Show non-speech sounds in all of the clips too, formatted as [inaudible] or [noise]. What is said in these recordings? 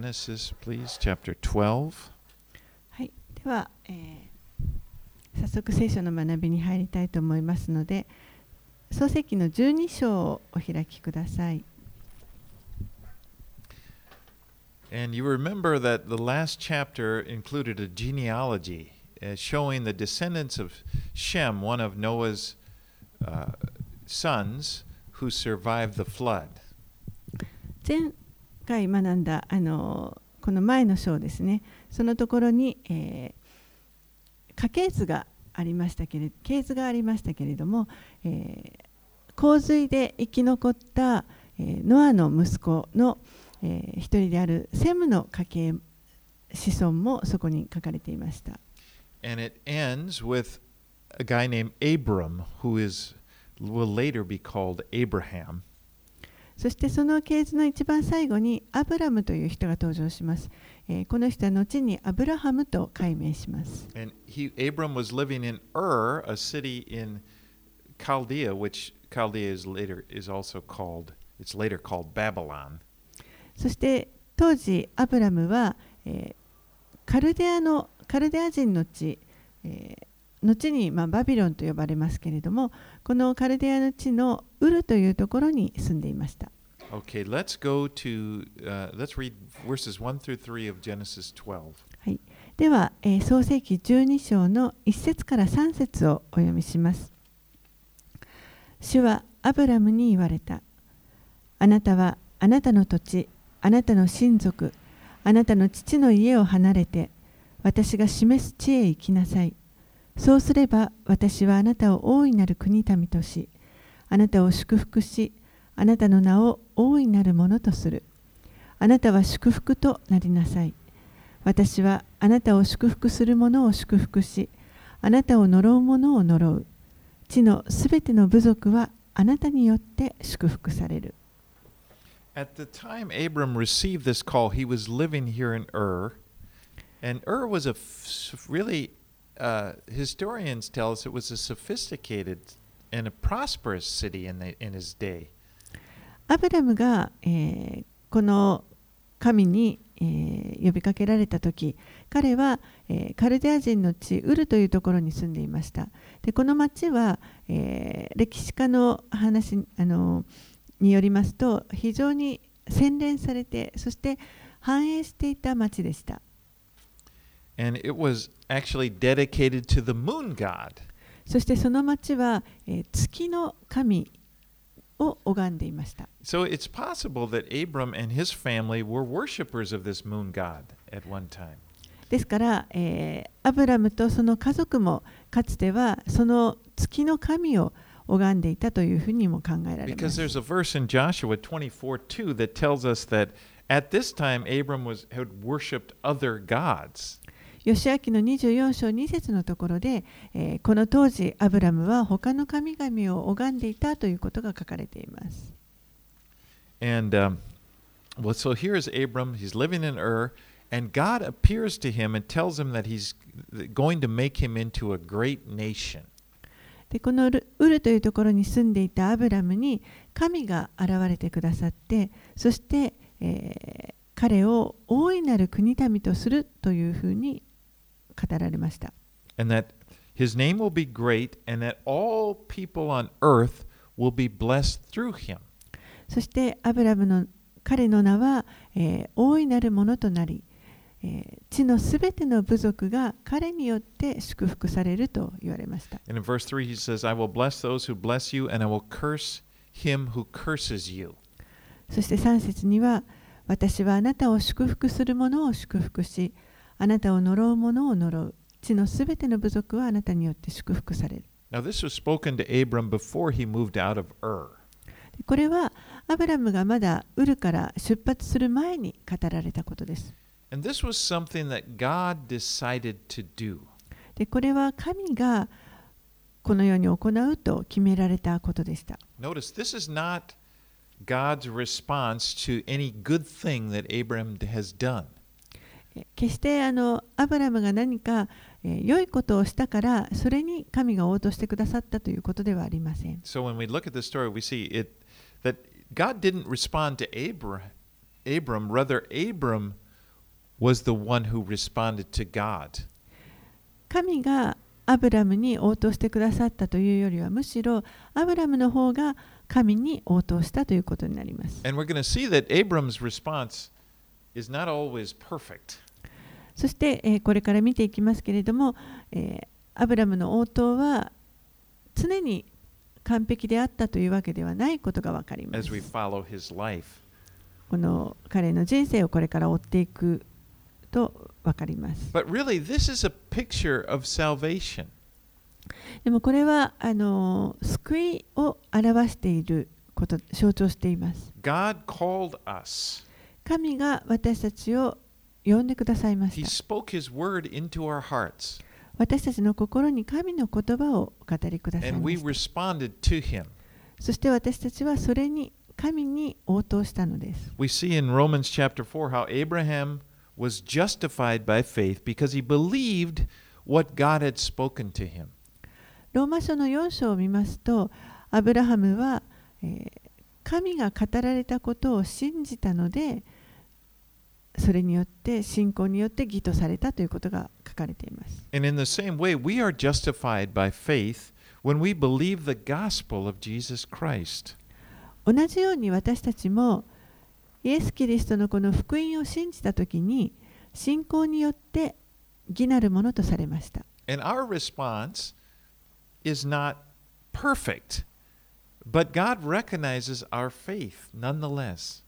Genesis, please, chapter 12. はい、では、えー早速聖書の学びに入りたいと思いますので創世記の12章をお開きください。 And you remember that the last chapter included a genealogy uh, showing the descendants of Shem, one of Noah's uh, sons, who survived the flood. 前 回学んだあのこの前の章ですねそのところに、えー家系図がありましたけれ系図がありましたけれども、えー洪水で生き残った、えーノアの息子の、えー一人であるセムの家系子孫もそこに書かれていました。And it ends with a guy named Abram, who is will later be called Abraham. そしてその系図の一番最後にアブラムという人が登場します。えーこの人は後にアブラハムと改名します。And he Abram was living in Ur, a city in Chaldea, which Chaldea is later is also called it's later called Babylon. そして当時アブラムは、えーカルデアのカルデア人の地、えー後に、まあ、バビロンと呼ばれますけれどもこのカルデアの地のウルというところに住んでいました。Okay, let's go to uh, let's read verses 1 through 3 of Genesis 12. はい、では、えー創世記12章の1節から3節をお読みします。主はアブラムに言われた。あなたはあなたの土地、あなたの親族、あなたの父の家を離れて、私が示す地へ行きなさい。そうすれば私はあなたを大いなる国民とし、あなたを祝福し、あなたの名を大いなるものとする。あなたは祝福となりなさい。私はあなたを祝福する者を祝福し、あなたを呪う者を呪う。地のすべての部族はあなたによって祝福される。At the time Abram received this call, he was living here in Ur, and Ur was a really uh, historians tell us it was a sophisticated and a prosperous city in the, in his day. アブラムが、えーこの神に、えー呼びかけられた時彼は、えーカルデア人の地ウルというところに住んでいましたでこの町は、えー歴史家の話あのによりますと非常に洗練されてそして繁栄していた町でした And it was actually dedicated to the moon god. そしてその町は、えー月の神を拝んでいました。So it's possible that Abram and his family were worshippers of this moon god at one time. ですから、えーアブラムとその家族もかつてはその月の神を拝んでいたというふうにも考えられま Because す。there's a verse in Joshua 24 2 that tells us that at this time Abram was had worshipped other gods. 吉明の24章2節のところで、えーこの当時アブラムは他の神々を拝んでいたということが書かれています。And um, well, so here is Abram. He's living in Ur, and God appears to him and tells him that he's going to make him into a great nation. でこのルウルというところに住んでいたアブラムに神が現れてくださってそして、えー彼を大いなる国民とするというふうに語られました。Great, そして、アブラムの彼の名は、えー、大いなるものとなり、えー、地のすべての部族が彼によって祝福されると言われました。そして3節には、私はあなたを祝福する者を祝福し、あなたを呪う者を呪う地のすべての部族はあなたによって祝福される Now, this was spoken to Abram before he moved out of Ur. でこれはアブラムがまだウルから出発する前に語られたことです And this was something that God decided to do. でこれは神がこのように行うと決められたことでした Notice, this is not God's response to any good thing that Abram has done. え決してあのアブラムが何か、えー良いことをしたからそれに神が応答してくださったということではありません So when we look at the story, we see it that God didn't respond to Abram, Abram rather Abram was the one who responded to God. 神がアブラムに応答してくださったというよりはむしろアブラムの方が神に応答したということになります。And we're going to see that Abram's response is not always perfect. そして、えーこれから見ていきますけれども、えーアブラムの応答は常に完璧であったというわけではないことが分かります.この彼の人生をこれから追っていくと分かります。But really, this is a picture of salvation. でもこれはあの救いを表していること象徴しています。God called us, 神が私たちを呼んでくださいま He した。spoke His word into our hearts, 私たちの心に神の言葉をお語りくださいました。responded to Him. そして私たちはそれに神に応答したのです。We see in Romans chapter 4 how Abraham was justified by faith because he believed what God had spoken to him. ローマ書の4章を見ますと、アブラハムは、えー神が語られたことを信じたので、それによって信仰によって義とされたということが書かれています。And in the same way, we are justified by faith when we believe the gospel of Jesus Christ. 同じように私たちもイエス・キリストのこの福音を信じたときに信仰によって義なるものとされました。And our response is not perfect, but God recognizes our faith nonetheless.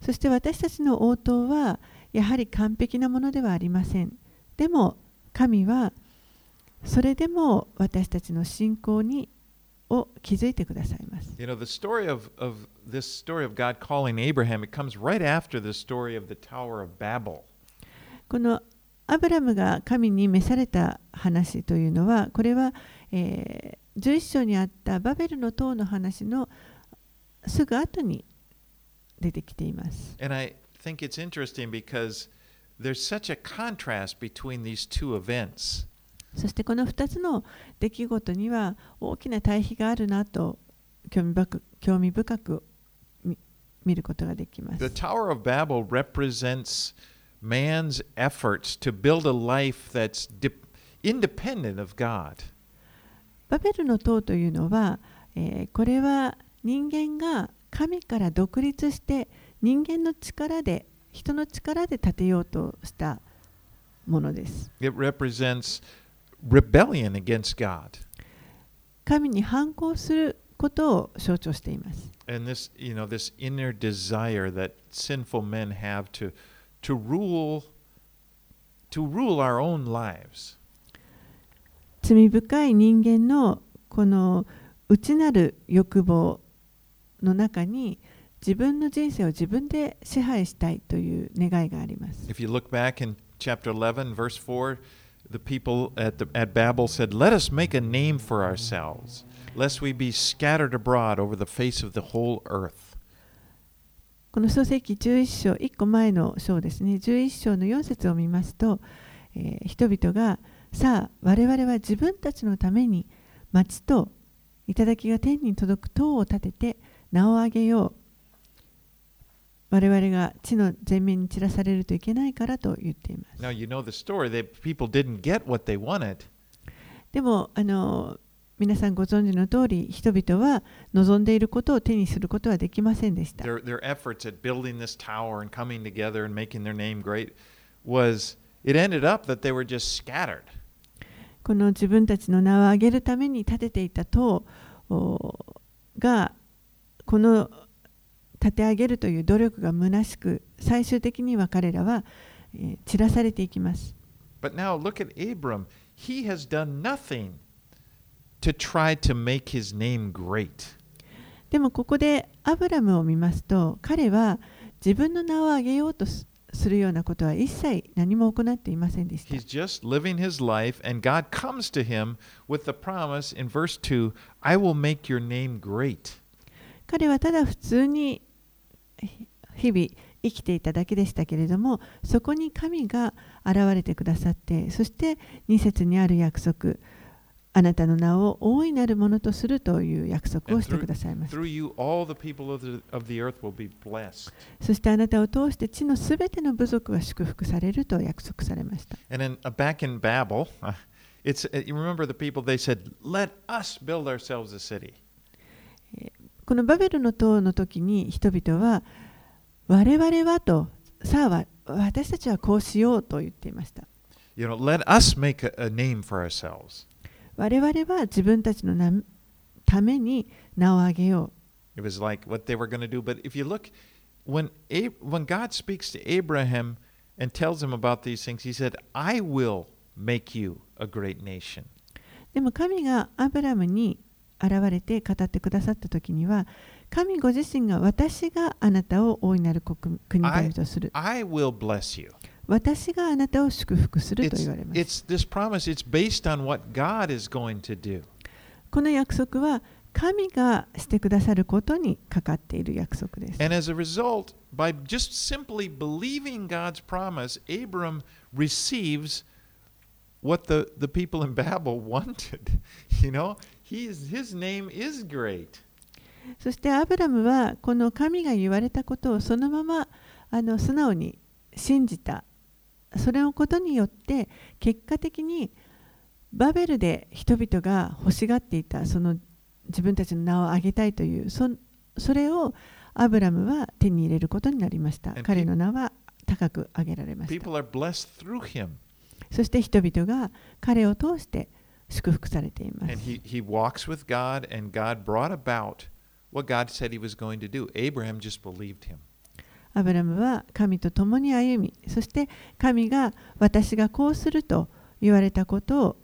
そして私たちの応答はやはり完璧なものではありません。でも神はそれでも私たちの信仰にを築いてくださいます。You know, the story of, of this story of God calling Abraham, it comes right after the story of the Tower of Babel. このアブラムが神に召された話というのはこれは、えー11章にあったバベルの塔の話のすぐ後に出てきています。And I think it's interesting because there's such a contrast between these two events. そしてこの2つの出来事には大きな対比があるなと興味深く興味深く見見ることができま The す。Tower of Babel represents man's efforts to build a life that's de- independent of God. バベルの塔というのは、えーこれは人間が神から独立して人間の力で人の力で建てようとしたものです。It represents rebellion against God. 神に反抗することを象徴しています。And this, you know, this inner desire that sinful men have to to rule to rule our own lives. 罪深い人間のこの内なる欲望の中に自分の人生を自分で支配したいという願いがあります。If you look back in chapter 11, verse 4, the people at, the, at Babel said, Let us make a name for ourselves, lest we be scattered abroad over the face of the whole earth. この創世記11章、1個前の章ですね、11章の4節を見ますと、えー人々が、さあ、我々は自分たちのために町と頂が天に届く塔を建てて名を上げよう。我々が地の前面に散らされるといけないからと言っています。Now, you know the story. They, people didn't get what they wanted. でもあの皆さんご存知の通り人々は望んでいることを手にすることはできませんでした。Their, their efforts at building this tower and coming together and making their name great was, it ended up that they were just scattered. この自分たちの名を上げるために建てていた塔おがこの立て上げるという努力が虚しく最終的には彼らは、えー散らされていきます。But now look at Abram. He has done nothing to try to make his name great. でもここでアブラムを見ますと彼は自分の名を上げようとすするようなことは一切何も行っていませんでした He's。just living his life, and God comes to him with the promise in verse 2 I will make your name great. 彼はただ普通に日々生きていただけでしたけれどもそこに神が現れてくださってそして2節にある約束あなたの名を大いなるものとするという約束をしてくださいました。そしてあなたを通して地のすべての部族は祝福されると約束されました。Babel, said, このバベルの塔の時に人々は我々はとさあわ私たちはこうしようと言っていました You know, let us make a, name for ourselves. 我々は自分たちのなために名を挙げよ It was like what they were going to do. But if you look, when when God speaks to Abraham and tells him about these things, He said, "I will make you a great nation." うでも神がアブラムに現れて語ってくださった時には神ご自身が私があなたを大いなる国国民とする I will bless you. 私があなたを祝福すると言われます it's this promise. It's based on what God is going to do. この約束は神がしてくださることにかかっている約束です And as a result, by just simply believing God's promise, Abram receives what the, the people in Babel wanted. You know, his name is great. そしてアブラムはこの神が言われたことをそのままあの素直に信じたそれのことによって結果的にバベルで人々が欲しがっていたその自分たちの名を挙げたいというそそれをアブラムは手に入れることになりました彼の名は高く挙げられました People are blessed through him. そして人々が彼を通して祝福されています。アブラムは神と共に歩み、そして神が私がこうすると言われたことを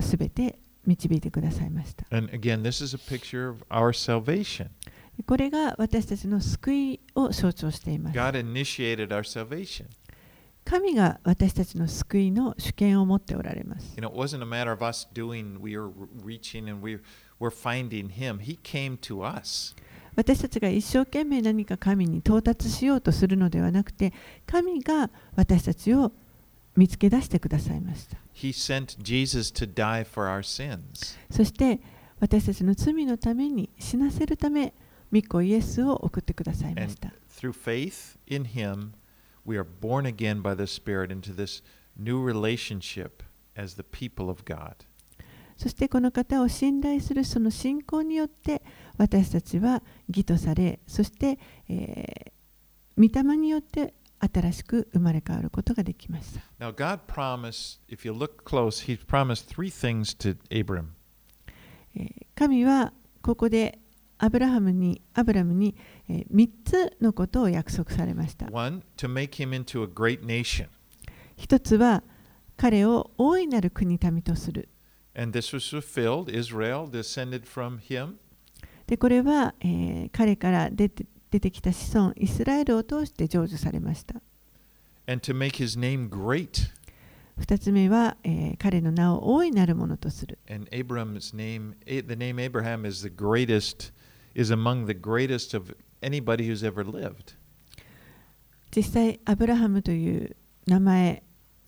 すべて導いてくださいました。Again, これが私たちの救いを象徴しています。神が私たちの救いの主権を持っておられます。私たちが一生懸命何か神に到達しようとするのではなくて、神が私たちを見つけ出してくださいました。He sent そして、私たちの罪のために死なせるため、御子イエスを送ってくださいました。We are born again by the Spirit into this new relationship as the people of God. そしてこの方を信頼するその信仰によって私たちは義とされ、そして、えー、御霊によって新しく生まれ変わることができました。Now, God promised, if you look close, He promised three things to Abram. えー神はここでアブラハムに,アブラムに、えー、3つのことを約束されました。1つは彼を大いなる国民とする。And this was fulfilled. Israel descended from him. で、これは、えー、彼から出て,出てきた子孫、イスラエルを通して成就されました。2つ目は、えー、彼の名を大いなるものとする。is among the greatest of anybody who's ever lived. 実際、アブラハムという名前、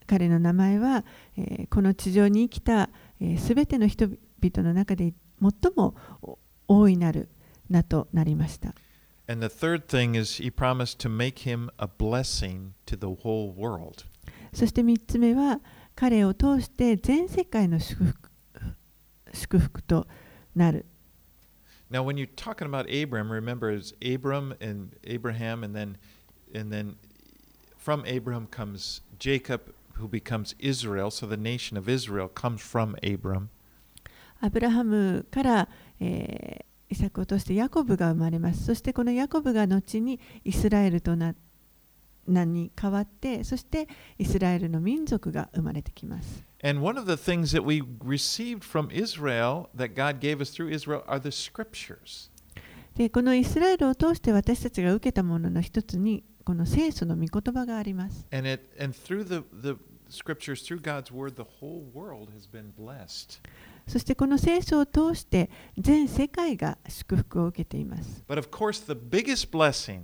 彼の名前は、え、この地上に生きたすべ、ての人々の中で最も大いなる名となりました。そして3つ目は、彼を通して全世界の祝福,祝福となる Now, when you're talking about Abram, remember it's Abram and Abraham, and then, and then from Abram comes Jacob, who becomes Israel. So the nation of Israel comes from Abram. アブラハムから、えーイサクを通してヤコブが生まれます。そしてこのヤコブが後にイスラエルとな 名に変わって、そしてイスラエルの民族が生まれてきます。And one of the things that we received from Israel, that God gave us through Israel, are the scriptures. でこのイスラエルを通して私たちが受けたものの一つにこの聖書の御言葉があります。And it and through the, the scriptures, through God's word, the whole world has been blessed. そしてこの聖書を通して全世界が祝福を受けています。But of course, the biggest blessing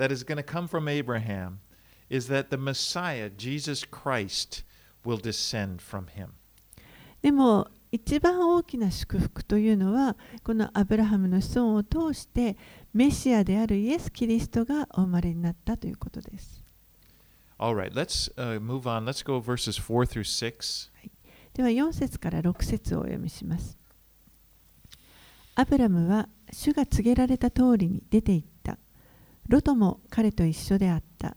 that is going to come from Abraham is that the Messiah, Jesus Christ, will descend from him. でも一番大きな祝福というのはこのアブラハムの子孫を通してメシアであるイエス・キリストがお生まれになったということです。All right, let's uh, move on. Let's go verses 4 through 6. では4節から6節をお読みします。アブラムは主が告げられた通りに出て行った。ロトも彼と一緒であった。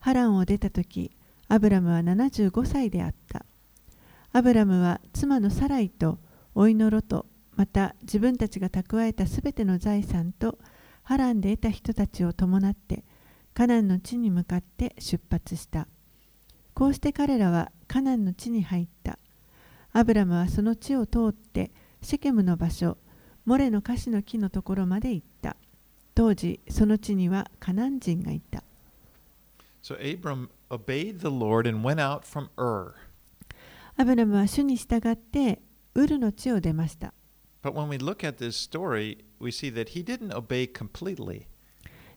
ハランを出た時、アブラムは75歳であった。アブラムは妻のサライと甥のロト、また自分たちが蓄えたすべての財産とハランで得た人たちを伴ってカナンの地に向かって出発した。こうして彼らはカナンの地に入った。アブラムはその地を通ってシェケムの場所、モレのカシの木のところまで行った。当時、その地にはカナン人がいた。So Abram obeyed the Lord and went out from Ur. アブラムは主に従ってウルの地を出ました。But when we look at this story, we see that he didn't obey completely.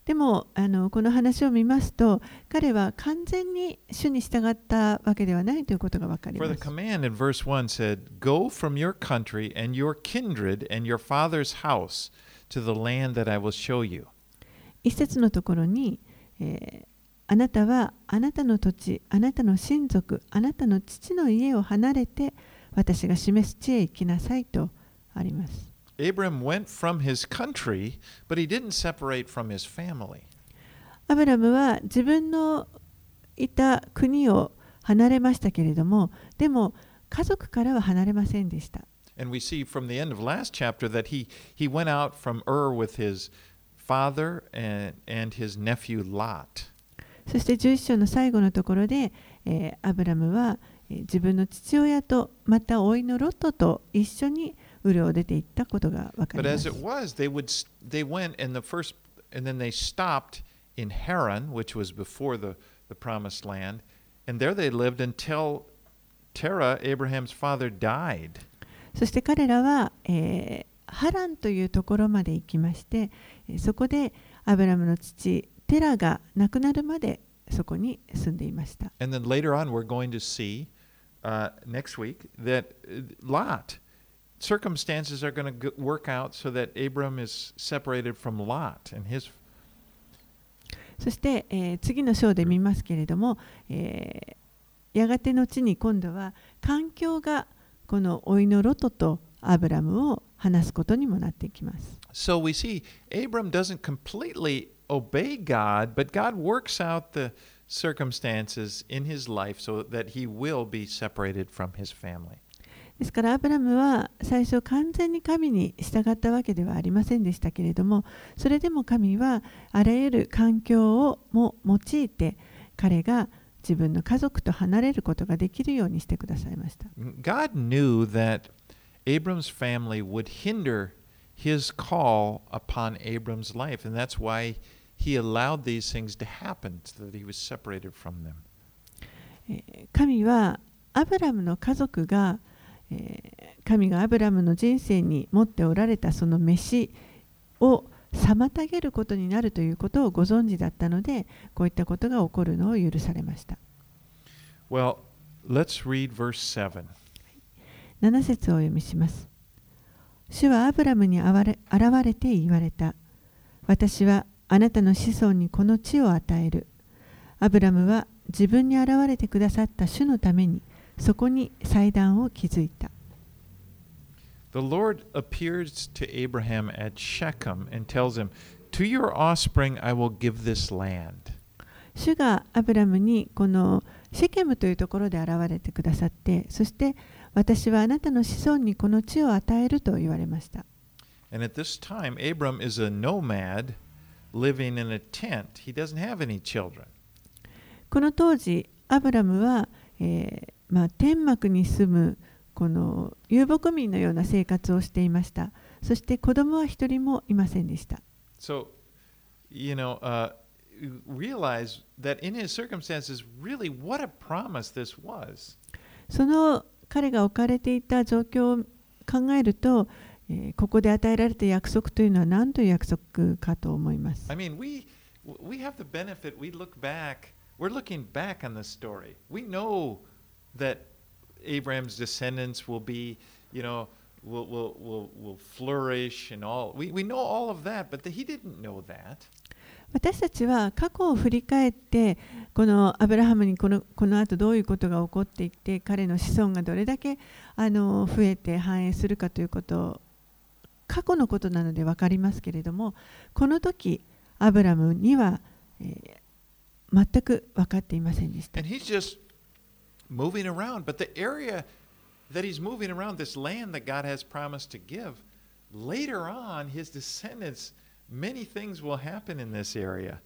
でもあのこの話を見ますと彼は完全に主に従ったわけではないということが分かり For ま the す。command in verse 1 said, Go from your country and your kindred and your father's house to the land that I will show you. 一節のところに、えーあなたはあなたの土地、あなたの親族、あなたの父の家を離れて私が示す地へ行きなさいとあります。Abram went from his country, but he didn't separate from his family. アブラムは自分のいた国を離れましたけれども、でも家族からは離れませんでした。And we see from the end of last chapter that he, he went out from Ur with his father and, and his nephew Lot. そして11章の最後のところで、えーアブラムは、えー自分の父親とまた甥のロットと一緒にウルを出て行ったことが分か But りま as す it。was, they would s- they went and the first and then they stopped in Haran, which was before the, the promised land, and there they lived until Terah, Abraham's father, died. そして彼らは、えーハランというところまで行きまして、えーそこでアブラムの父テラが亡くなるまでそこに住んでいました。And then later on, we're going to see uh, next week that uh, Lot circumstances are going to work out so that Abram is separated from Lot and his そして、えー次の章で見ますけれども、えーやがて後に今度は環境がこの甥のロトとアブラムを話すことにもなっていきます。So we see Abram doesn't completely obey God, but God works out the circumstances in his life so that he will be separated from his family. ですからアブラムは最初完全に神に従ったわけではありませんでしたけれどもそれでも神はあらゆる環境をも用いて彼が自分の家族と離れることができるようにしてくださいました。God knew that Abram's family would hinder his call upon Abram's life, and that's why he allowed these things to happen, so that he was separated from them. えー神はアブラムの家族が、えー神がアブラムの人生に持っておられたその飯を妨げることになるということをご存知だったのでこういったことが起こるのを許されました。Well, let's read verse 7. 7節をお読みします。主はアブラムにあわれ現れて言われた。私はあなたの子孫にこの地を与える。アブラムは自分に現れてくださった主のためにそこに祭壇を築いた。The Lord appears to Abraham at Shechem and tells him, To your offspring I will give this land. 主がアブラムにこのシェケムというところで現れてくださってそして私はあなたの子孫にこの地を与えると言われました And at this time, Abram is a nomad living in a tent. He doesn't have any children. この当時アブラムは、えーまあ、天幕に住むこの遊牧民のような生活をしていましたそして子供は一人もいませんでした So, you know, uh, realize that in his circumstances, really what a promise this was. その彼が置かれていた状況を考えると、えーここで与えられた約束というのは何という約束かと思います I mean, we we have the benefit. We look back. We're looking back on this story. We know that 私たちは過去を振り返ってこのアブラハムにこの後どういうことが起こっていって彼の子孫がどれだけあの増えて反映するかということを過去のことなので分かりますけれどもこの時アブラムには全く分かっていませんでした。Moving around. But the area that he's moving around, this land that God has promised to give, later on, his descendants, many things will happen in this area.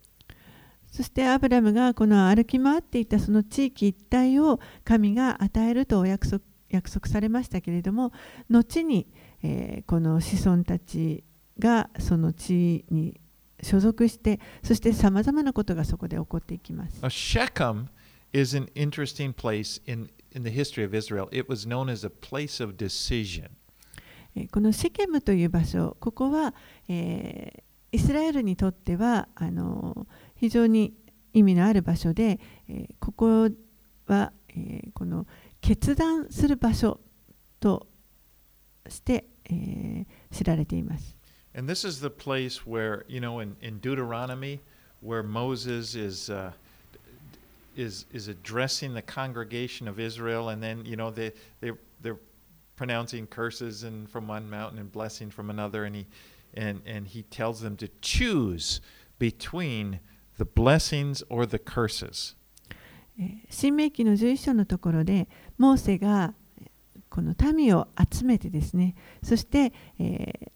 そしてアブラムがこの歩き回っていたその地域一帯を神が与えるとお約束約束されましたけれども後に、えーこの子孫たちがその地に所属してそしてさまざまなことがそこで起こっていきます。Now, Shechem is an interesting place in, in the history of Israel. It was known as a place of decision. えーこのシェケムという場所ここは、えーイスラエルにとってはあの非常に意味のある場所で、えーここは、えーこの決断する場所として、えー知られています。And this is the place where, you know, in, in Deuteronomy, where Moses is, uh, is is addressing the congregation of Israel, and then you know they they they're pronouncing curses and from one mountain and blessing from another, and he and and he tells them to choose between the blessings or the curses. 新明記の11章のところでモーセがこの民を集めてですねそして、え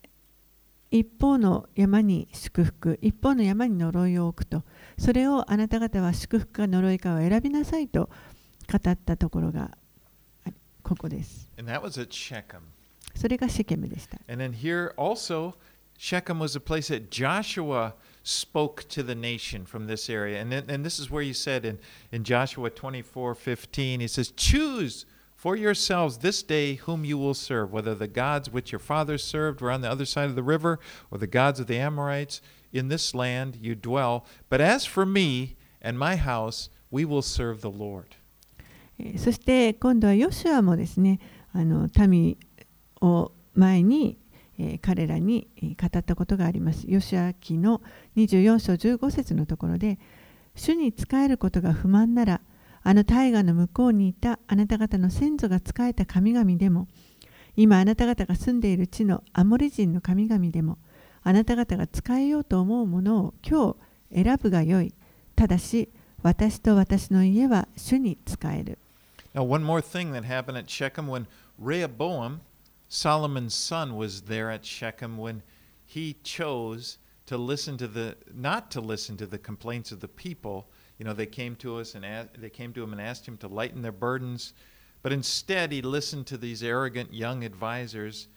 ー、一方の山に祝福一方の山に呪いを置くとそれをあなた方は祝福か呪いかを選びなさいと語ったところがあここです And that was at Shechem. それがシェケムでした And then here also, Shechem was a place that Joshua spoke to the nation from this area. And, then, and this is where he said in, in Joshua 24 15, he says, Choose for yourselves this day whom you will serve, whether the gods which your fathers served were on the other side of the river, or the gods of the Amorites. In this land you dwell. But as for me and my house, we will serve the Lord. そして今度はヨシュアもですねあの民を前に、えー彼らに語ったことがあります。ヨシュア記の24章15節のところで主に仕えることが不満ならあの大河の向こうにいたあなた方の先祖が仕えた神々でも今あなた方が住んでいる地のアモリ人の神々でもあなた方が仕えようと思うものを今日選ぶがよいただし私と私の家は主に仕える Now, one more thing that happened at Shechem when Rehoboam, Solomon's son, was there at Shechem when he chose to listen to the not to listen to the complaints of the people. You know, they came to us and asked, they came to him and asked him to lighten their burdens, but instead he listened to these arrogant young advisors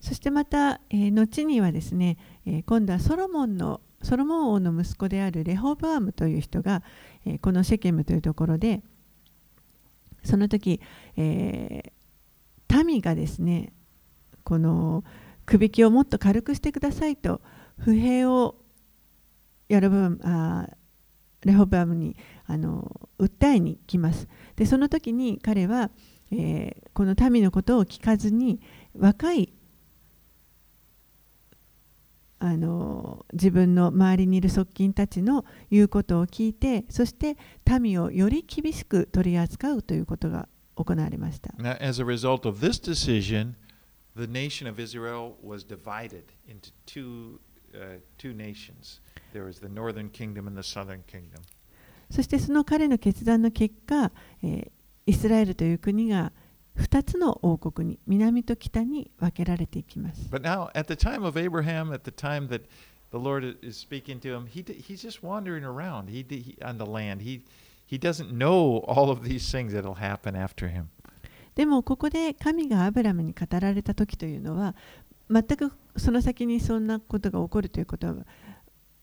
そしてまた、えー後にはですね、えー今度はソロモンのソロモン王の息子であるレホブアムという人が、えーこのシェケムというところでその時、えー民がですねこのくびきをもっと軽くしてくださいと不平をやる分あレホブアムにあの訴えに来ます。でその時に彼は、え、この民のことを聞かずに若いあの自分の周りにいる側近たちの言うことを聞いてそして民をより厳しく取り扱うということが行われました。そしてその彼の決断の結果、え、イスラエルという国が2つの王国に南と北に分けられていきます。But now, at the time of Abraham, at the time that the Lord is speaking to him, he, he's just wandering around he, he, on the land. He, he doesn't know all of these things that'll happen after him. でもここで神がアブラムに語られた時というのは全くその先にそんなことが起こるということは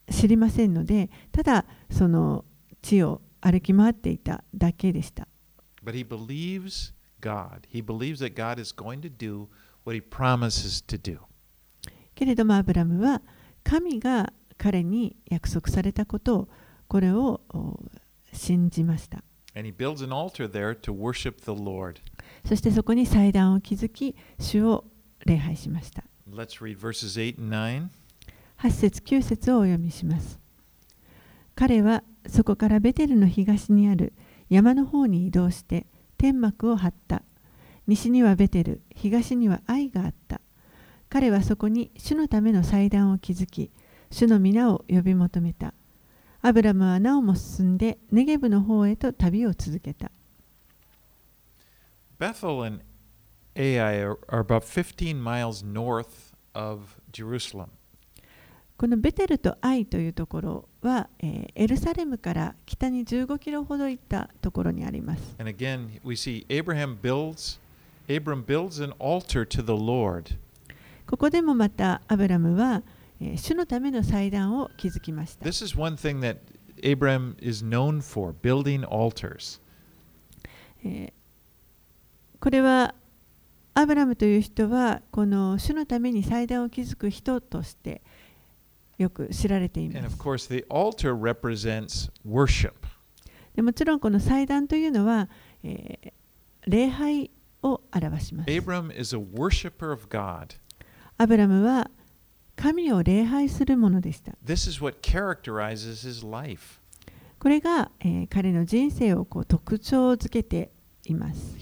知りませんのでただその地を歩き回っていただけでした。But he believes God. He believes that God is going to do what he promises to do. けれどもアブラムは神が彼に約束されたことをこれを信じました。そしてそこに祭壇を築き、主を礼拝しました。8節9節をお読みします。彼はそこからベテルの東にある山の方に移動して天幕を張った。西にはベテル東には愛があった。彼はそこに主のための祭壇を築き主の皆を呼び求めた。アブラムはなおも進んでネゲブの方へと旅を続けた。Bethel and Ai are, are about 15 miles north of Jerusalem. このベテルとアイというところは、えー、エルサレムから北に15キロほど行ったところにあります。ここでもまたアブラムは、えー、主のための祭壇を築きました。ええ、これはアブラムという人はこの主のために祭壇を築く人として、よく知られています。もちろんこの祭壇というのは、礼拝を表します。アブラムは神を礼拝す。るものでした。これが、彼の人生を特徴づけています。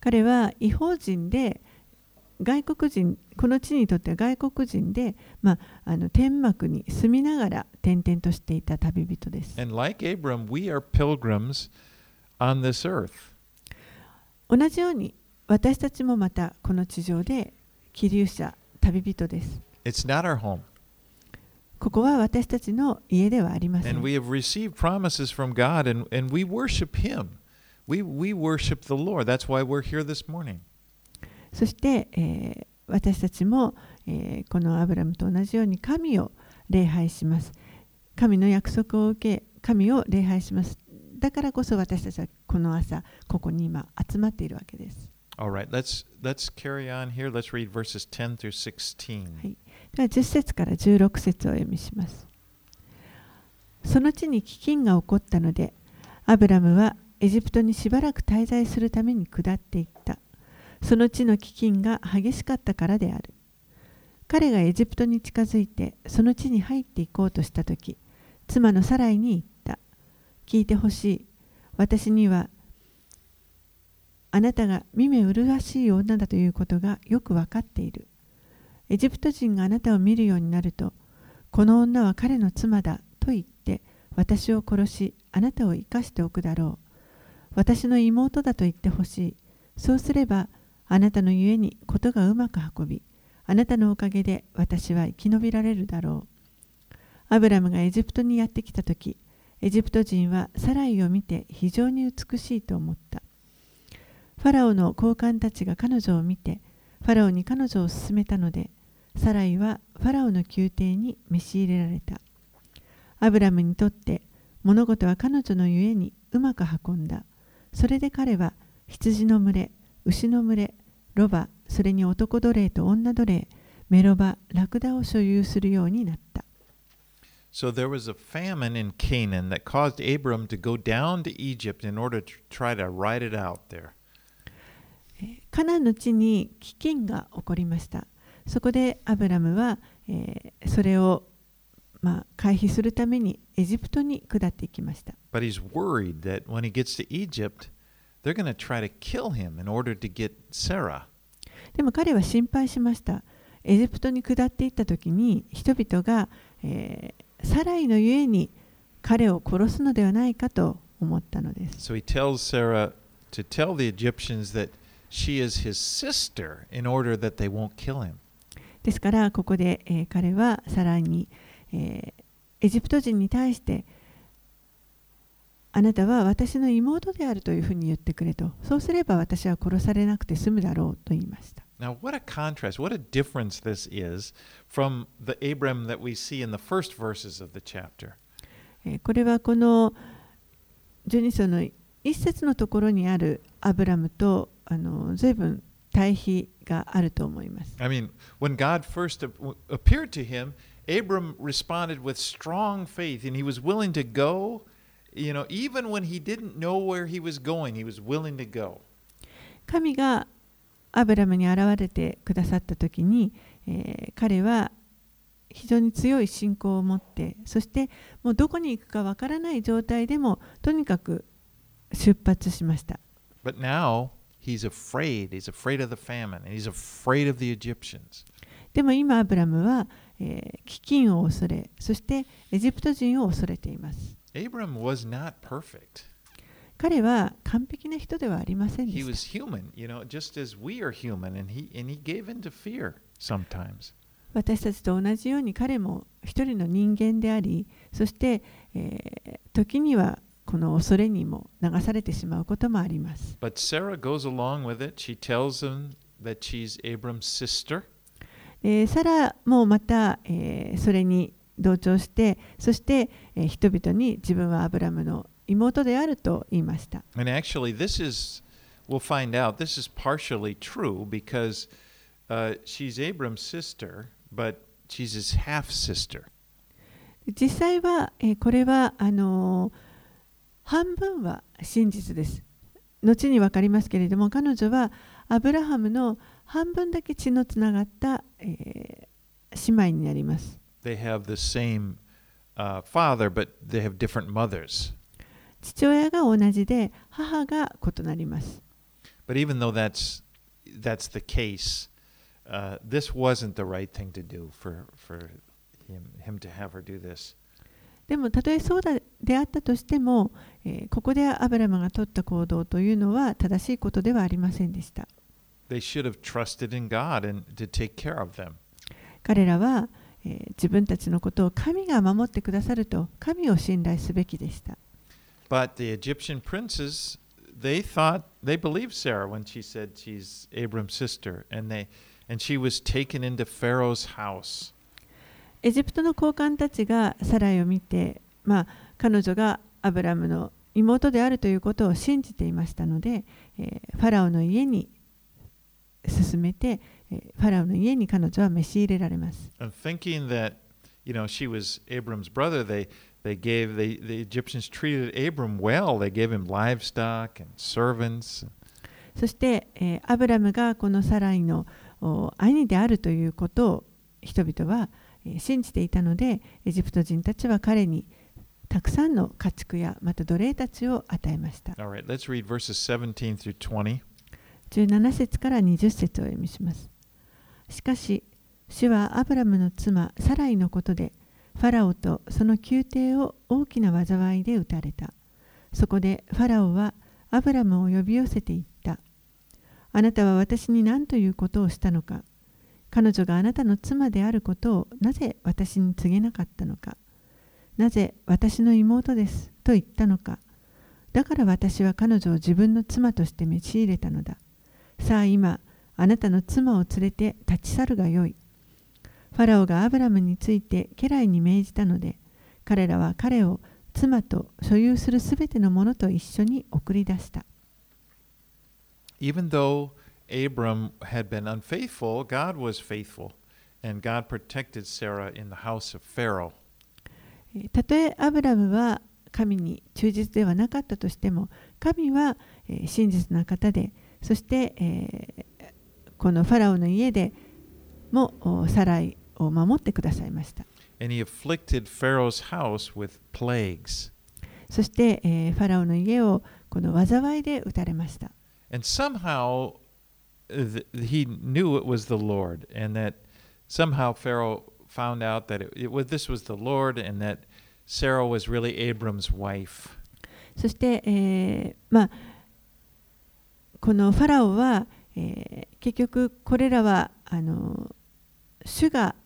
彼は違法人で、外国人この地にとっては外国人で、まあ、あの天幕に住みながら転々としていた旅人です。Like、同じように私たちもまたこの地上で気流者旅人です。ここは私たちの家ではありません。And we, we worship the Lord. That's why we're here this morning. そして、えー私たちも、えーこのアブラムと同じように神を礼拝します。神の約束を受け、神を礼拝します。だからこそ私たちはこの朝、ここに今集まっているわけです。All right, let's, let's carry on here. Let's read verses 10 through 16. はいでは10節から16節をお読みします。その地に飢饉が起こったので、アブラムはエジプトにしばらく滞在するために下っていった。その地の飢饉が激しかったからである。彼がエジプトに近づいて、その地に入っていこうとしたとき、妻のサライに言った。聞いてほしい。私には、あなたが見目麗しい女だということがよくわかっている。エジプト人があなたを見るようになると、この女は彼の妻だと言って、私を殺し、あなたを生かしておくだろう。私の妹だと言ってほしい。そうすれば、あなたのゆえにことがうまく運び、あなたのおかげで私は生き延びられるだろう。アブラムがエジプトにやってきたとき、エジプト人はサライを見て非常に美しいと思った。ファラオの高官たちが彼女を見て、ファラオに彼女を勧めたので、サライはファラオの宮廷に召し入れられた。アブラムにとって物事は彼女のゆえにうまく運んだ。それで彼は羊の群れ、牛の群れ、ロバ、それに男奴隷と女奴隷、メロバ、ラクダを所有するようになった。So there was a famine in Canaan that caused Abram to go down to Egypt in order to try to ride it out there. カナンの地に飢饉が起こりました。そこでアブラムは、えーそれを、まあ、回避するためにエジプトに下っていきました。But he's worried that when he gets to Egypt, they're going to try to kill him in order to get Sarah. でも彼は心配しました。エジプトに下っていった時に人々が、えーサライのゆえに彼を殺すのではないかと思ったのです。So he tells Sarah to tell the Egyptians that she is his sister in order that they won't kill him. ですからここで、えー彼はサライに、えーエジプト人に対してあなたは私の妹であるというふうに言ってくれとそうすれば私は殺されなくて済むだろうと言いました。Now, what a contrast, what a difference this is from the Abram that we see in the first verses of the chapter. えーこれはこの12章の一節のところにあるアブラムとあの随分対比があると思います。I mean, when God first ap- appeared to him, Abram responded with strong faith and he was willing to go, you know, even when he didn't know where he was going, he was willing to go. 神がアブラムに現れてくださった時に、えー彼は非常に強い信仰を持ってそしてもうどこに行くかわからない状態でもとにかく出発しました But now he's afraid. He's afraid of the famine and he's afraid of the Egyptians. でも今アブラムは、えー飢饉を恐れそしてエジプト人を恐れています Abram was not 彼は完璧な人ではありませんした。私たちと同じように彼も一人の人間であり、そして、え、時にはこの恐れにも流されてしまうこともあります。えー、サラまた、それに。同調してそして、えー人々に自分はアブラムの妹であると言いました And actually, this is, we'll find out, this is partially true because uh, she's Abram's sister, but she's his half sister. 実際は、えーこれはあのー半分は真実です後に分かりますけれども彼女はアブラハムの半分だけ血のつながった、えー姉妹になります They have the same uh, father, but they have different mothers. 父親が同じで母が異なります But even though that's that's the case, uh, this wasn't the right thing to do for for him him to have her do this. でもたとえそうだであったとしても、えーここでアブラムが取った行動というのは正しいことではありませんでした。They should have trusted in God and to take care of them. 彼らは、えー自分たちのことを神が守ってくださると神を信頼すべきでした。But the Egyptian princes, they thought they believed Sarah when she said she's Abram's sister, and they and she was taken into Pharaoh's house. エジプトの高官たちがサライを見て、まあ、彼女がアブラムの妹であるということを信じていましたので、えーファラオの家に進めて、えーファラオの家に彼女は召し入れられます。They gave the, the Egyptians treated Abram well. They gave him livestock and servants. そして、えー、アブラムがこのサライの兄であるということを人々は、えー、信じていたので、エジプト人たちは彼にたくさんの家畜やまた奴隷たちを与えました。17節から20節を読みします。しかし、主はアブラムの妻サライのことで、ファラオとその宮廷を大きな災いで打たれた。そこでファラオはアブラムを呼び寄せて言った。あなたは私に何ということをしたのか。彼女があなたの妻であることをなぜ私に告げなかったのか。なぜ私の妹ですと言ったのか。だから私は彼女を自分の妻として召し入れたのだ。さあ今、あなたの妻を連れて立ち去るがよい。ファラオがアブラムについて家来に命じたので、彼らは彼を妻と所有するすべてのものと一緒に送り出した。Even though Abram had been unfaithful, God was faithful, and God protected Sarah in the house of Pharaoh. えーたとえアブラムは神に忠実ではなかったとしても、神は、えー真実な方で、そして、えーこのファラオの家でもおサライを守ってくださいました。And he afflicted Pharaoh's house with plagues. そして、えーファラオの家をこの災いで打たれました。And somehow uh, he knew it was the Lord, and that somehow Pharaoh found out that it, it was, this was the Lord, and that Sarah was really Abram's wife. そして、えーまあ、このファラオは、えー結局これらはあの主が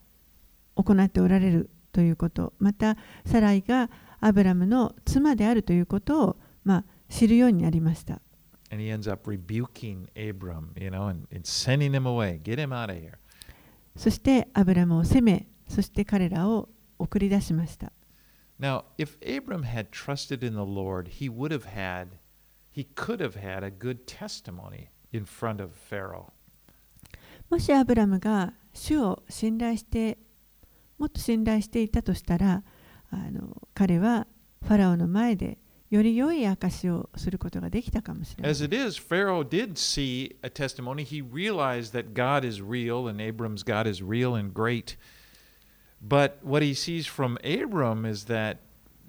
行っておられるということまたサライがアブラムの妻であるということを、まあ、知るようになりました。And he ends up rebuking Abram, you know, and, and sending him away. Get him out of here. そしてアブラムを責めそして彼らを送り出しました。Now, if Abram had trusted in the Lord, he would have had, he could have had a good testimony in front of Pharaoh. もしアブラムが主を信頼して もっと信頼していたとしたらあの彼はファラオの前でより良い証をすることができたかもしれない。 As it is, Pharaoh did see a testimony. He realized that God is real and Abram's God is real and great. But what he sees from Abram is that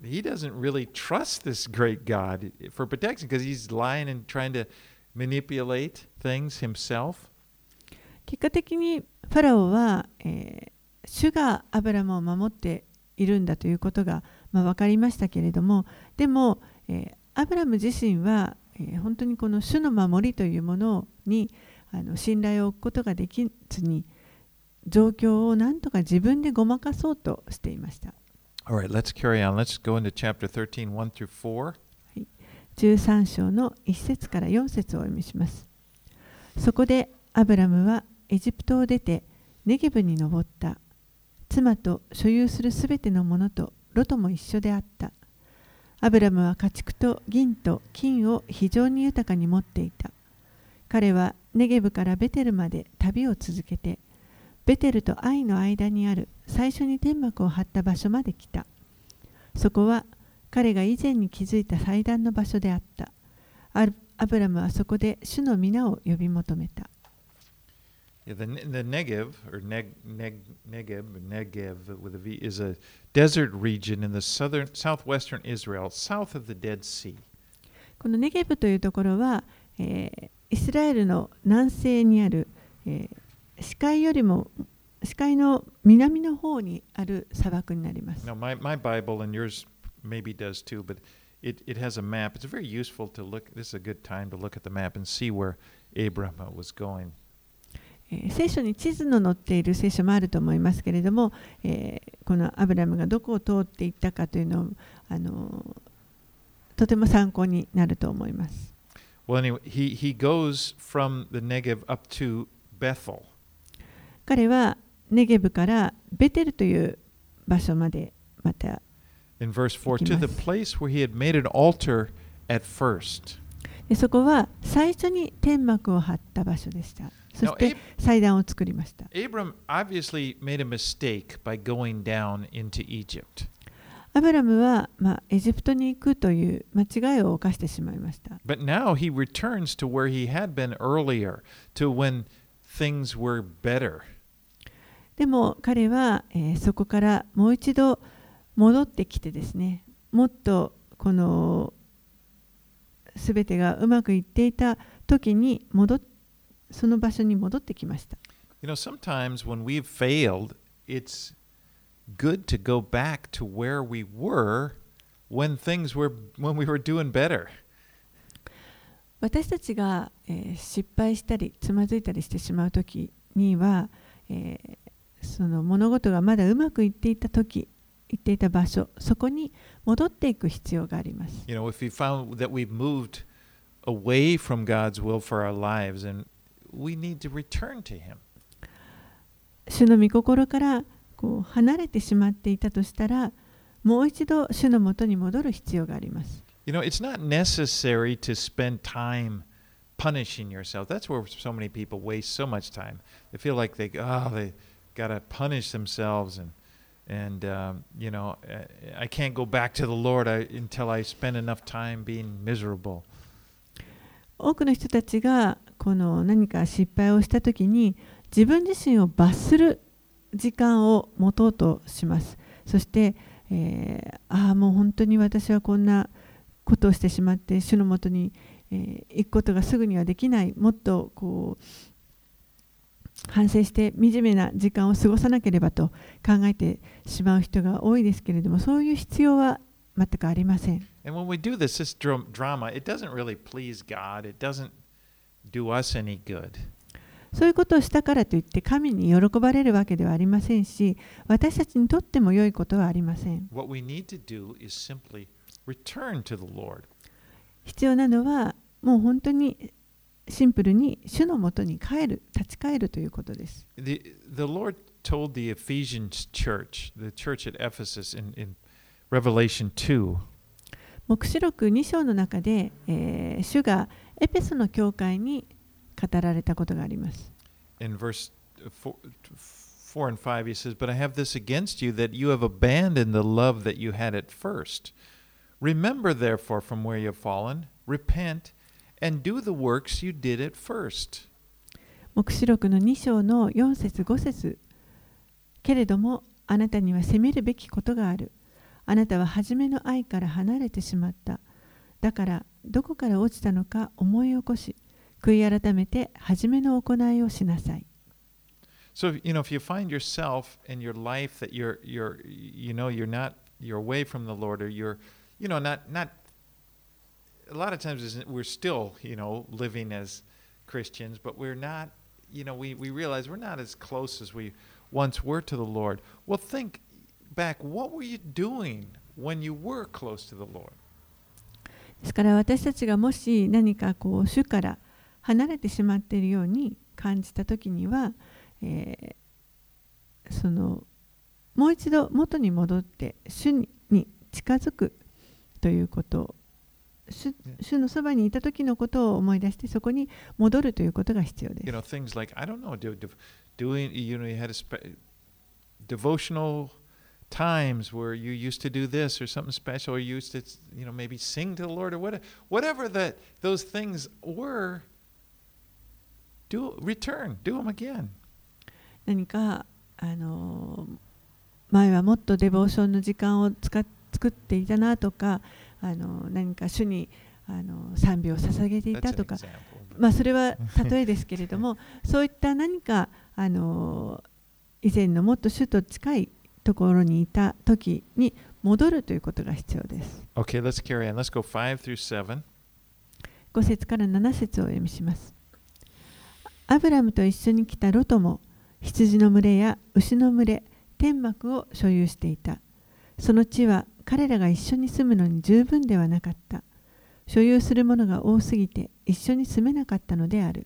he doesn't really trust this great God for protection because he's lying and trying to manipulate things himself? 結果的にファラオは、えー主がアブラムを守っているんだということが、まあ、分かりましたけれどもでも、えーアブラム自身は、えー本当にこの主の守りというものにあの信頼を置くことができずに状況をなんとか自分でごまかそうとしていました All right, let's carry on. Let's go into chapter 13, 1 through 4. 13章の1節から4節をお読みします。そこでアブラムはエジプトを出てネゲブに登った。妻と所有するすべてのものとロトも一緒であった。アブラムは家畜と銀と金を非常に豊かに持っていた。彼はネゲブからベテルまで旅を続けてベテルとアイの間にある最初に天幕を張った場所まで来た。そこは彼が以前に築いた祭壇の場所であったアブラムはそこで主の皆を呼び求めた the, the Negev, or Neg, Neg, Negev, Negev with a V, is a desert region in the southern, southwestern Israel, south of the Dead Sea. このネゲブというところは、えーイスラエルの南西にある、えー視界よりも視界の南の方にある砂漠になります。Now, my, my Bible, and yours maybe does too, but it, it has a map. It's very useful to look. This is a good time to look at the map and see where Abram uh, was going. えー聖書に地図の載っている聖書もあると思いますけれども、えーこのアブラムがどこを通っていったかというのを、あのーとても参考になると思います。Well, anyway, he, he goes from the Negev up to Bethel. 彼はネゲブからベテルという場所までまた In verse 4, to the place where he had made an altar at first. でそこは最初に天幕を張った場所でした。そして祭壇を作りました。Abram obviously made a mistake by going down into Egypt. アブラムは、まあ、エジプトに行くという間違いを犯してしまいました。But now he returns to where he had been earlier, to when things were better. でも彼は、えーそこからもう一度戻ってきてですね、もっとこのすべてがうまくいっていた時に戻っその場所に戻ってきました。You know, sometimes when we've failed, it's good to go back to where we were when things were when we were doing better. 私たちが、えー失敗したりつまずいたりしてしまう時には、えーその物事がまだうまくいっていた時いっていた場所そこに戻っていく必要があります。You know, if we found that we've moved away from God's will for our lives and we need to return to him. 主の御心からこう離れてしまっていたとしたらもう一度主のもとに戻る必要があります。You know, it's not necessary to spend time punishing yourself. That's where so many people waste so much time. They feel like they oh they got to punish themselves and and um, you know I- can't go back to the Lord I, until I spend enough time being miserable. 多くの人たちがこの何か失敗をした時に自分自身を罰する時間を持とうとしますそして、えーああもう本当に私はこんなことをしてしまって主のもとに、えー行くことがすぐにはできないもっとこう反省して惨めな時間を過ごさなければと考えてしまう人が多いですけれどもそういう必要は全くありません。And when we do this this dra- drama, it doesn't really please God. It doesn't do us any good. そういうことをしたからといって神に喜ばれるわけではありませんし私たちにとっても良いことはありません What we need to do is simply return to the Lord. 必要なのはもう本当にシンプルに主のもとに帰る立ち返るということです The, the Lord told the Ephesians church, the church at Ephesus in, in Revelation 2, 黙示録2章の中で、えー主がエペソの教会に語られたことがあります in verse 4, 4 and 5, he says, But I have this against you that you have abandoned the love that you had at first. Remember, therefore, from where you have fallen, repent, and do the works you did at first. 黙示録の2章の4節5節けれどもあなたには責めるべきことがある。あなたは初めの愛から離れてしまった。だからどこから落ちたのか思い起こし、悔い改めて初めの行いをしなさい。So, you know, if you find yourself in your life that you're, you're, you know, you're not, you're away from the Lord, or you're, you know, not, not, a lot of times isn't- we're still, you know, living as Christians, but we're not, you know, we, we realize we're not as close as we once were to the Lord. Well, think back, what were you doing when you were close to the Lord? ですから私たちがもし何かこう主から離れてしまっているように感じた時には、えーそのもう一度元に戻って主にに近づくということを 主主のそばにいた時のことを思い出してそこに戻るということが必要で You す know, things like, I don't know, do, do, doing, you know, you had a devotional times where you used to do this or something special, or you used to, you know, maybe sing to the Lord or whatever, whatever that those things were, do return, do them again. 何かあの前はもっとデボーションの時間を使っ作っていたなとかあの何か主にあの賛美を捧げていたとかまあ、それは例えですけれども [laughs] そういった何かあの以前のもっと主と近いところにいた時に戻るということが必要です。Okay, let's carry on. Let's go five through seven. 5節から7節をお読みします。アブラムと一緒に来たロトも羊の群れや牛の群れ、天幕を所有していた。その地は彼らが一緒に住むのに十分ではなかった。所有するものが多すぎて一緒に住めなかったのである。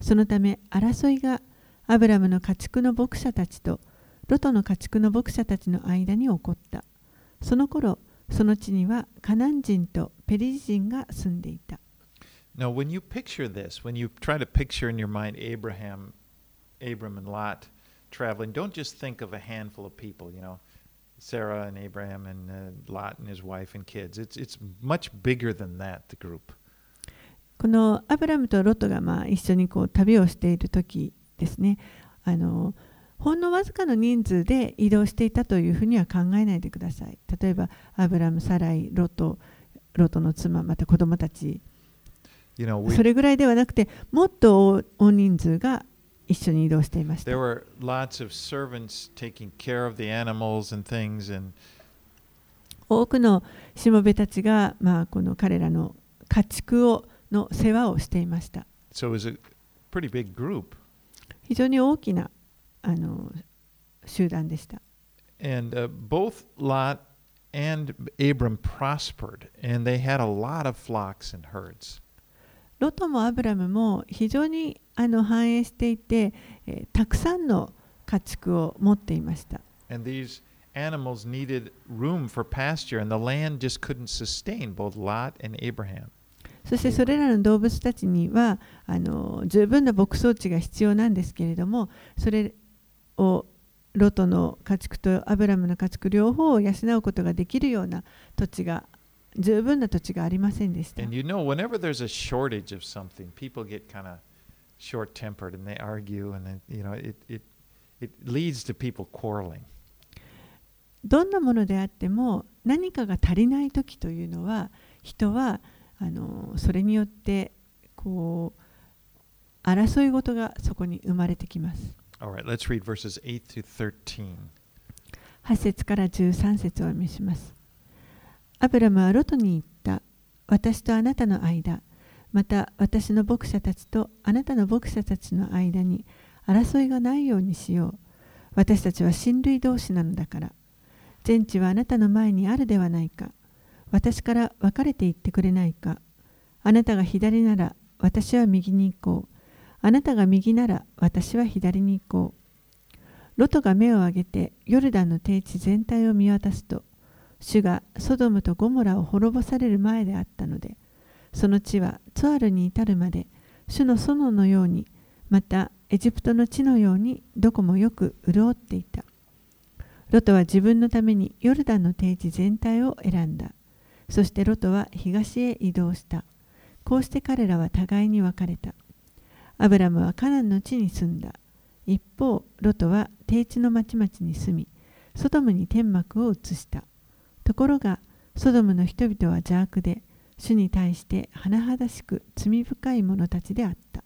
そのため争いがアブラムの家畜の牧者たちとロトの家畜の牧者たちの間に起こった。その頃、その地にはカナン人とペリジ人が住んでいた。Now, when you picture this, when you try to picture in your mind Abraham, Abram and Lot traveling, don't just think of a handful of people, you know, Sarah and Abraham and uh, Lot and his wife and kids. It's, it's much bigger than that, the group. このアブラムとロトがまあ一緒にこう旅をしている時ですねあのほんのわずかの人数で移動していたというふうには考えないでください例えばアブラム、サライ、ロトロトの妻また子供たち You know, we, それぐらいではなくてもっと大大人数が一緒に移動していました there were lots of servants taking care of the animals and things, and 多くのしもべたちが、まあ、この彼らの家畜をの世話をしていました so it was a pretty big group. 非常に大きなあの集団でした And uh, both Lot and Abram prospered, and they had a lot of flocks and herds. ロトもアブラムも非常にあの繁栄していて、えーたくさんの家畜を持っていました。And these animals needed room for pasture, and the land just couldn't sustain both Lot and Abraham. そしてそれらの動物たちにはあの十分な牧草地が必要なんですけれどもそれをロトの家畜とアブラムの家畜両方を養うことができるような土地が十分な土地がありませんでした。どんなものであっても何かが足りない時というのは人はあのそれによってこう争い事がそこに生まれてきます。8節から13節を読みします。アブラムはロトに言った。私とあなたの間、また私の牧者たちとあなたの牧者たちの間に争いがないようにしよう。私たちは親類同士なのだから。全地はあなたの前にあるではないか。私から別れて行ってくれないか。あなたが左なら私は右に行こう。あなたが右なら私は左に行こう。ロトが目を上げてヨルダンの低地全体を見渡すと主がソドムとゴモラを滅ぼされる前であったのでその地はツアルに至るまで主の園のようにまたエジプトの地のようにどこもよく潤っていた。ロトは自分のためにヨルダンの低地全体を選んだ。そしてロトは東へ移動した。こうして彼らは互いに別れた。アブラムはカナンの地に住んだ。一方、ロトは低地の町々に住み、ソドムに天幕を移した。ところが、ソドムの人々は邪悪で、主に対して甚だしく罪深い者たちであった。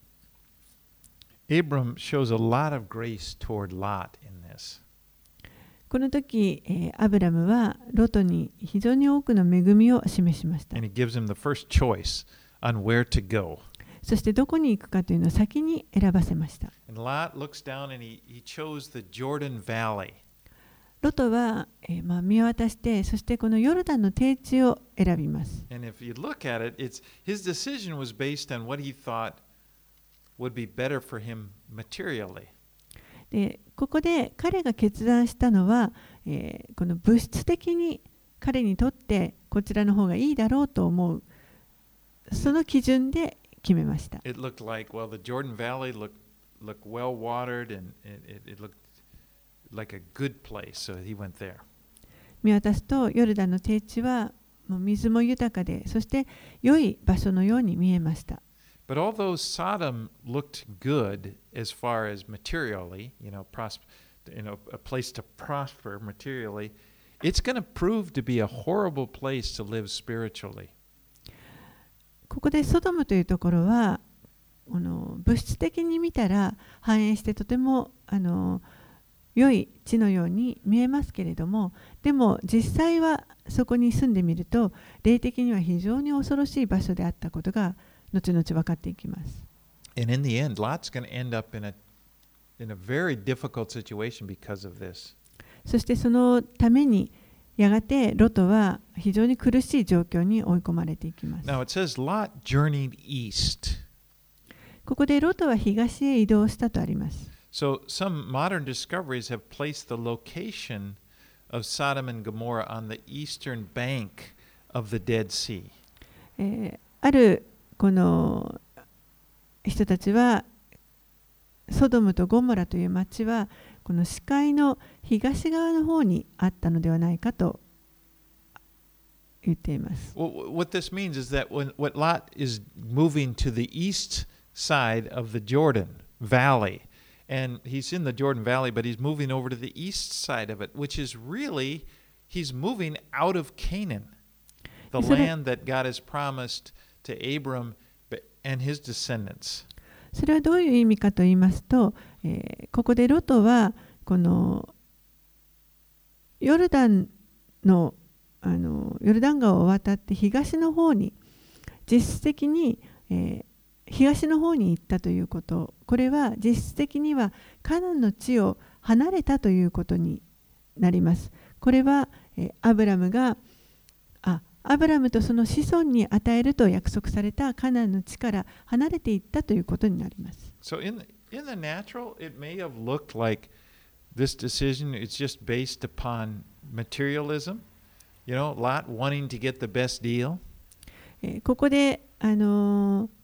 Abram shows a lot of grace toward Lot in this. この時、えー、アブラムはロトに非常に多くの恵みを示しました。And he gives him the first choice on where to go. そしてどこに行くかというのを先に選ばせました。And Lot looks down and he, he chose the Jordan Valley. ロトは、見渡して、そしてこのヨルダンの定地を選びます。で、ここで彼が決断したのは、この物質的に彼にとってこちらの方がいいだろうと思う、その基準で決めました。Like a good place, so he went there. 見渡すとヨルダンの低地はもう水も豊かでそして良い場所のように見えました。But although Sodom looked good as far as materially, you know, prosp- you know a place to prosper materially, it's going to prove to be a horrible place to live spiritually. ここでソドムというところはあの物質的に見たら繁栄してとてもあの良い地のように見えますけれどもでも実際はそこに住んでみると霊的には非常に恐ろしい場所であったことが後々分かっていきます。And in the end, Lot's going to end up in a, in a very difficult situation because of this. そしてそのためにやがてロトは非常に苦しい状況に追い込まれていきます。Now it says Lot journeyed east. ここでロトは東へ移動したとあります。So some modern discoveries have placed the location of Sodom and Gomorrah on the eastern bank of the Dead Sea. えー、あるこの人たちはソドムとゴモラという町はこの視界の東側の方にあったのではないかと言っています。Well, what this means is that when what Lot is moving to the east side of the Jordan Valley, and he's in the Jordan Valley, but he's moving over to the east side of it, which is really he's moving out of Canaan, the land that God has promised to Abram and his descendants. それはどういう意味かと言いますと、えー、ここでロトはこのヨルダンのあのヨルダン川を渡って東の方に実質的に、えー、東の方に行ったということこれは実質的にはカナンの地を離れたということになります。これは、えー、アブラムがあアブラムとその子孫に与えると約束されたカナンの地から離れていったということになります。So in the, in the natural, it may have looked like this decision is just based upon materialism. You know, Lot wanting to get the best deal. ここで、あのー、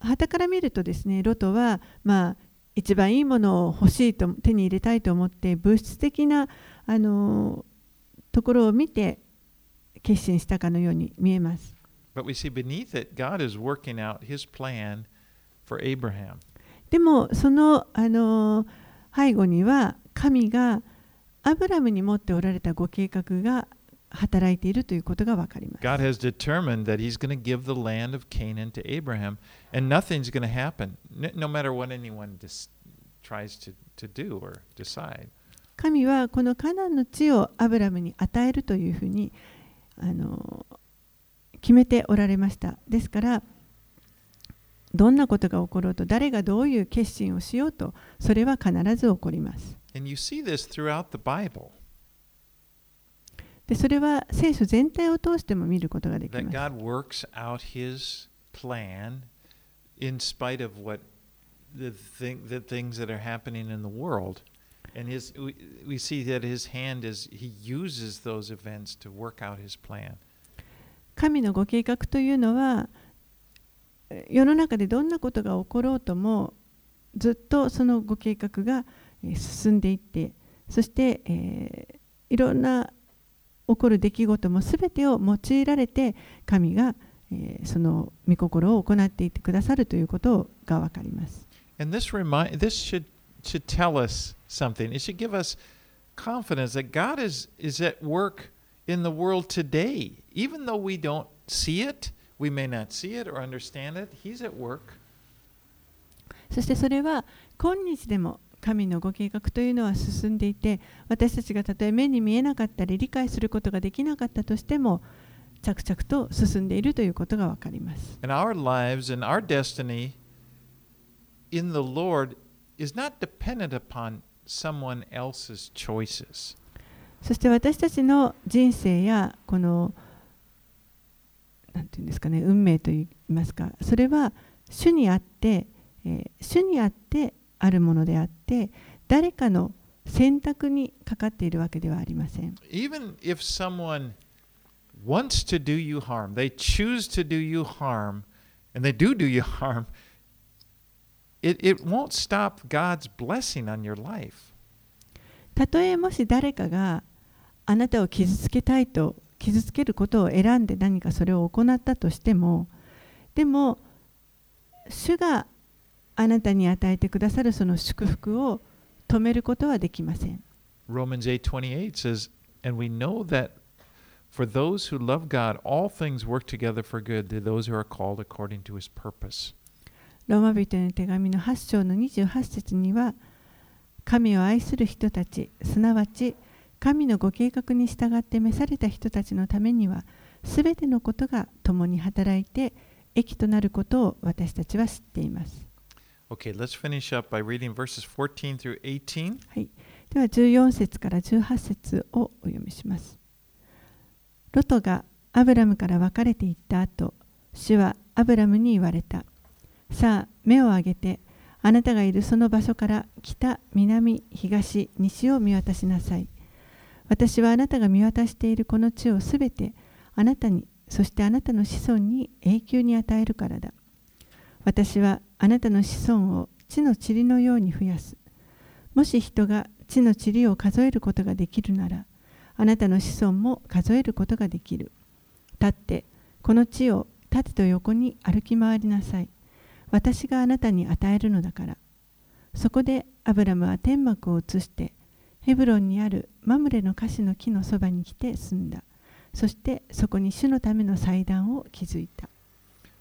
はから見るとですねロトは、まあ、一番いいものを欲しいと手に入れたいと思って物質的な、あの、ところを見て決心したかのように見えます。でもその、あの、背後には神がアブラムに持っておられたご計画が働いているということが分かります。And nothing's going to happen, no matter what anyone tries to, to do or decide. 神はこのカナンの地をアブラムに与えるというふうにあの決めておられましたですからどんなことが起ころうと誰がどういう決心をしようとそれは必ず起こりますでそれは聖書全体を通しても見ることができます。In spite of what the, thing, the things that are happening in the world. And his, we, we see that his hand is, he uses those events to work out his plan. 神のご計画というのは世の中でどんなことが起ころうともずっとそのご計画が進んでいってそして、えーいろんな起こる出来事も全てを用いられて神が、その御心を行っていてくださるということがわかります。そしてそれは今日でも神のご計画というのは進んでいて私たちがたとえ目に見えなかったり理解することができなかったとしても、着々と進んでいるということが分かります。And our lives and our destiny in the Lord is not dependent upon someone else's choices. そして私たちの人生やこのなんていうんですかね運命といいますかそれは主にあって、えー主にあってあるものであって誰かの選択にかかっているわけではありません。Even if someone wants to do you harm, they choose to do you harm, and they do do you harm, it, it won't stop God's blessing on your life. たとえもし誰かがあなたを傷つけたいと傷つけることを選んで何かそれを行ったとしてもでも主があなたに与えてくださるその祝福を止めることはできません。Romans 8:28 says, "And we know that for those who love God, all things work together for good to those who are called according to his purpose." ローマ人への手紙の8章の28節には神を愛する人たちすなわち神のご計画に従って召された人たちのためにはすべてのことが共に働いて益となることを私たちは知っています。Okay, let's finish up by reading verses 14 through 18. はい、では14節から18節をお読みします。ロトがアブラムから別れていった後、主はアブラムに言われた。さあ、目を上げて、あなたがいるその場所から北、南、東、西を見渡しなさい。私はあなたが見渡しているこの地をすべてあなたに、そしてあなたの子孫に永久に与えるからだ。私はあなたの子孫を地の塵のように増やす。もし人が地の塵を数えることができるなら、あなたの子孫も数えることができる。立って、この地を縦と横に歩き回りなさい。私があなたに与えるのだから。そこでアブラムは天幕を移して、ヘブロンにあるマムレのカシの木のそばに来て住んだ。そしてそこに主のための祭壇を築いた。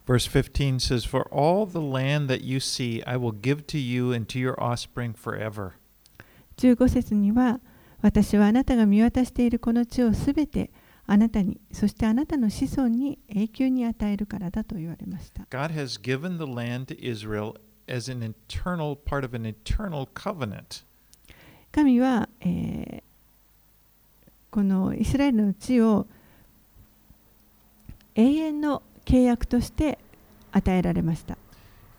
Verse 15 says, For all the land that you see, I will give to you and to your offspring forever. 15節には私はあなたが見渡しているこの地をすべてあなたにそしてあなたの子孫に永久に与えるからだと言われました God has given the land to Israel as an internal part of an eternal covenant. 神は、えーこのイスラエルの地を永遠の契約として与えられました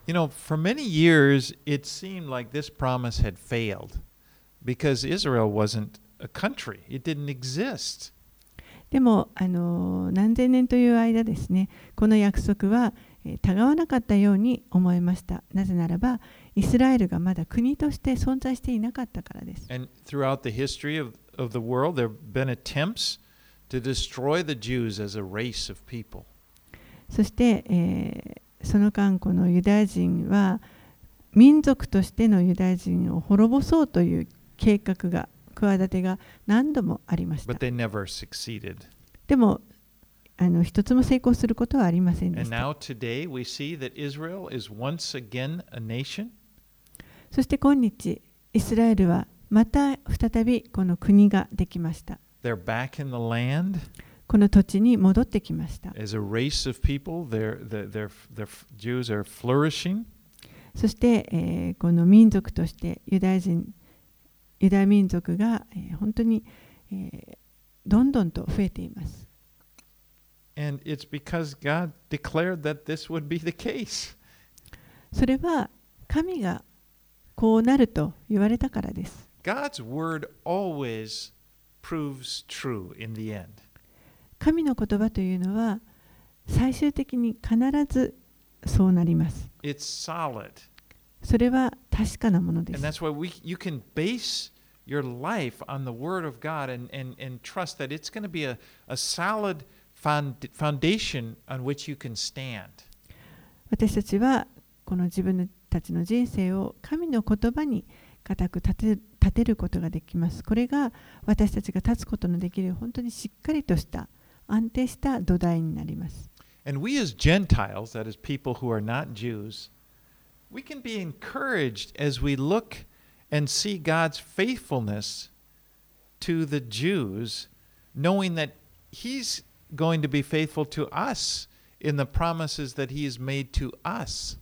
You know, for many years, it seemed like this promise had failed because Israel wasn't a country, it didn't exist. でもあの何千年という間ですね、この約束は、え、違わなかったように思えました。なぜならば、イスラエルがまだ国として存在していなかったからです。そして、え、その間、このユダヤ人は民族としてのユダヤ人を滅ぼそうという。計画が、企てが何度もありました。でも、あの一つも成功することはありません。そして今日、イスラエルはまた再びこの国ができました。Back in the land. この土地に戻ってきました。As a race of そして、えー、この民族としてユダヤ人。ユダヤ民族が、えー本当に、えーどんどんと増えています And it's because God declared that this would be the case. それは神がこうなると言われたからです。God's word always proves true in the end. 神の言葉というのは最終的に必ずそうなります。It's solid, それは確かなものです。your life on the Word of God and, and, and trust that it's going to be a, a solid found, foundation on which you can stand. 私たちはこの自分たちの人生を神の言葉に固く立て立てることができます。これが私たちが立つことのできる本当にしっかりとした安定した土台になります。And we as Gentiles, that is people who are not Jews, we can be encouraged as we look and see God's faithfulness to the Jews, knowing that He's going to be faithful to us in the promises that He has made to us.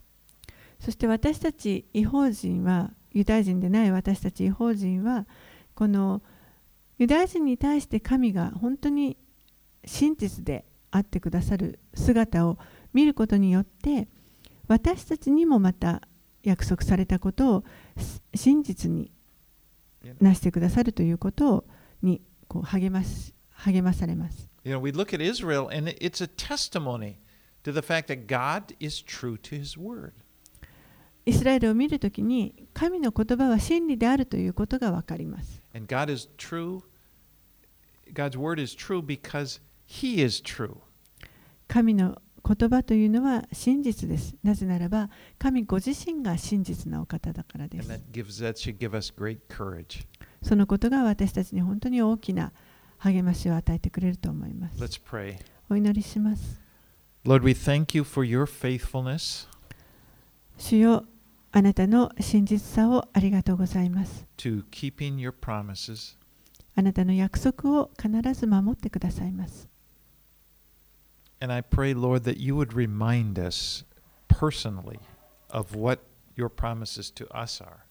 そして私たち違法人はユダヤ人でない私たち違法人はこのユダヤ人に対して神が本当に真実であってくださる姿を見ることによって私たちにもまた約束されたことをし真実になしてくださるということにこう励ます励まされます。You know, we look at Israel and it- it's a testimony to the fact that God is true to His word. イスラエルを見るときに神の言葉は真理であるということが分かります。And God is true. God's word is true because He is true. 神の言葉というのは真実です。なぜならば神ご自身が真実なお方だからで And す。that gives that should give us great courage. そのことが私たちに本当に大きな励ましを与えてくれると思います。Let's pray. お祈りします。Lord, we thank you for your faithfulness 主よあなたの真実さをありがとうございます。to keeping your promises. あなたの約束を必ず守ってくださいます。And I pray, Lord, that you would remind us personally of what your promises to us are.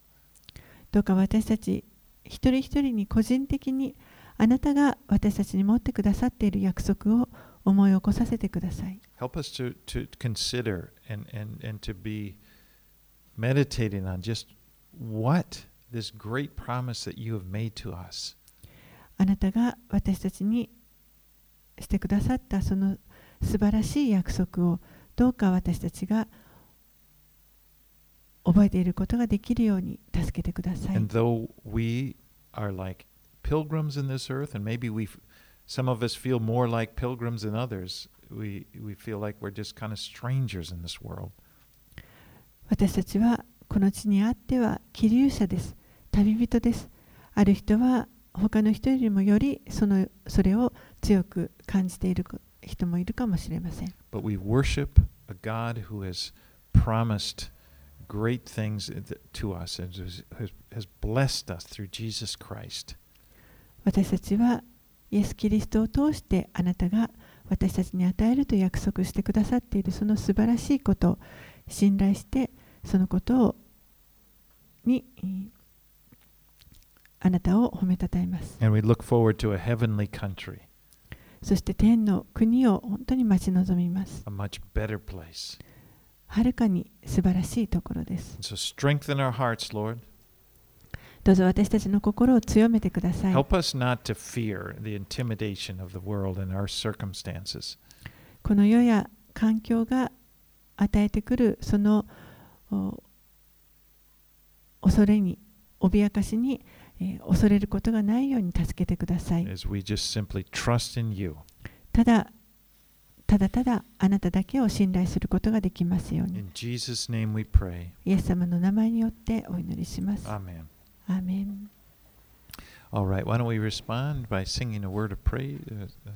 どうか私たち一人一人に個人的にあなたが私たちに持ってくださっている約束を思い起こさせてください。 Help us to, to consider and, and, and to be meditating on just what this great promise that you have made to us. あなたが私たちにしてくださったその 素晴らしい約束をどうか私たちが覚えていることができるように助けてください。私たちはこの地にあっては気流者です。旅人です。ある人は他の人よりもよりそ,のそれを強く感じていること。人もいるかもしれません。But we worship a God who has promised great things to us and has, blessed us through Jesus Christ. 私たちはイエス・キリストを通してあなたが私たちに与えると約束してくださっているその素晴らしいことを信頼してそのことをにえーあなたを褒めたたえます。And we look forward to a heavenly country, そして天の国を本当に待ち望みます。はるかに素晴らしいところです。So、hearts, どうぞ私たちの心を強めてください。この世や環境が与えてくるその恐れに、脅かしに、恐れることがないように助けてください。as we just simply trust in you. ただただただあなただけを信頼することができますように。In Jesus' name we pray. イエス様の名前によってお祈りします。Amen. アーメン All right, why don't we respond by singing a word of praise? Uh,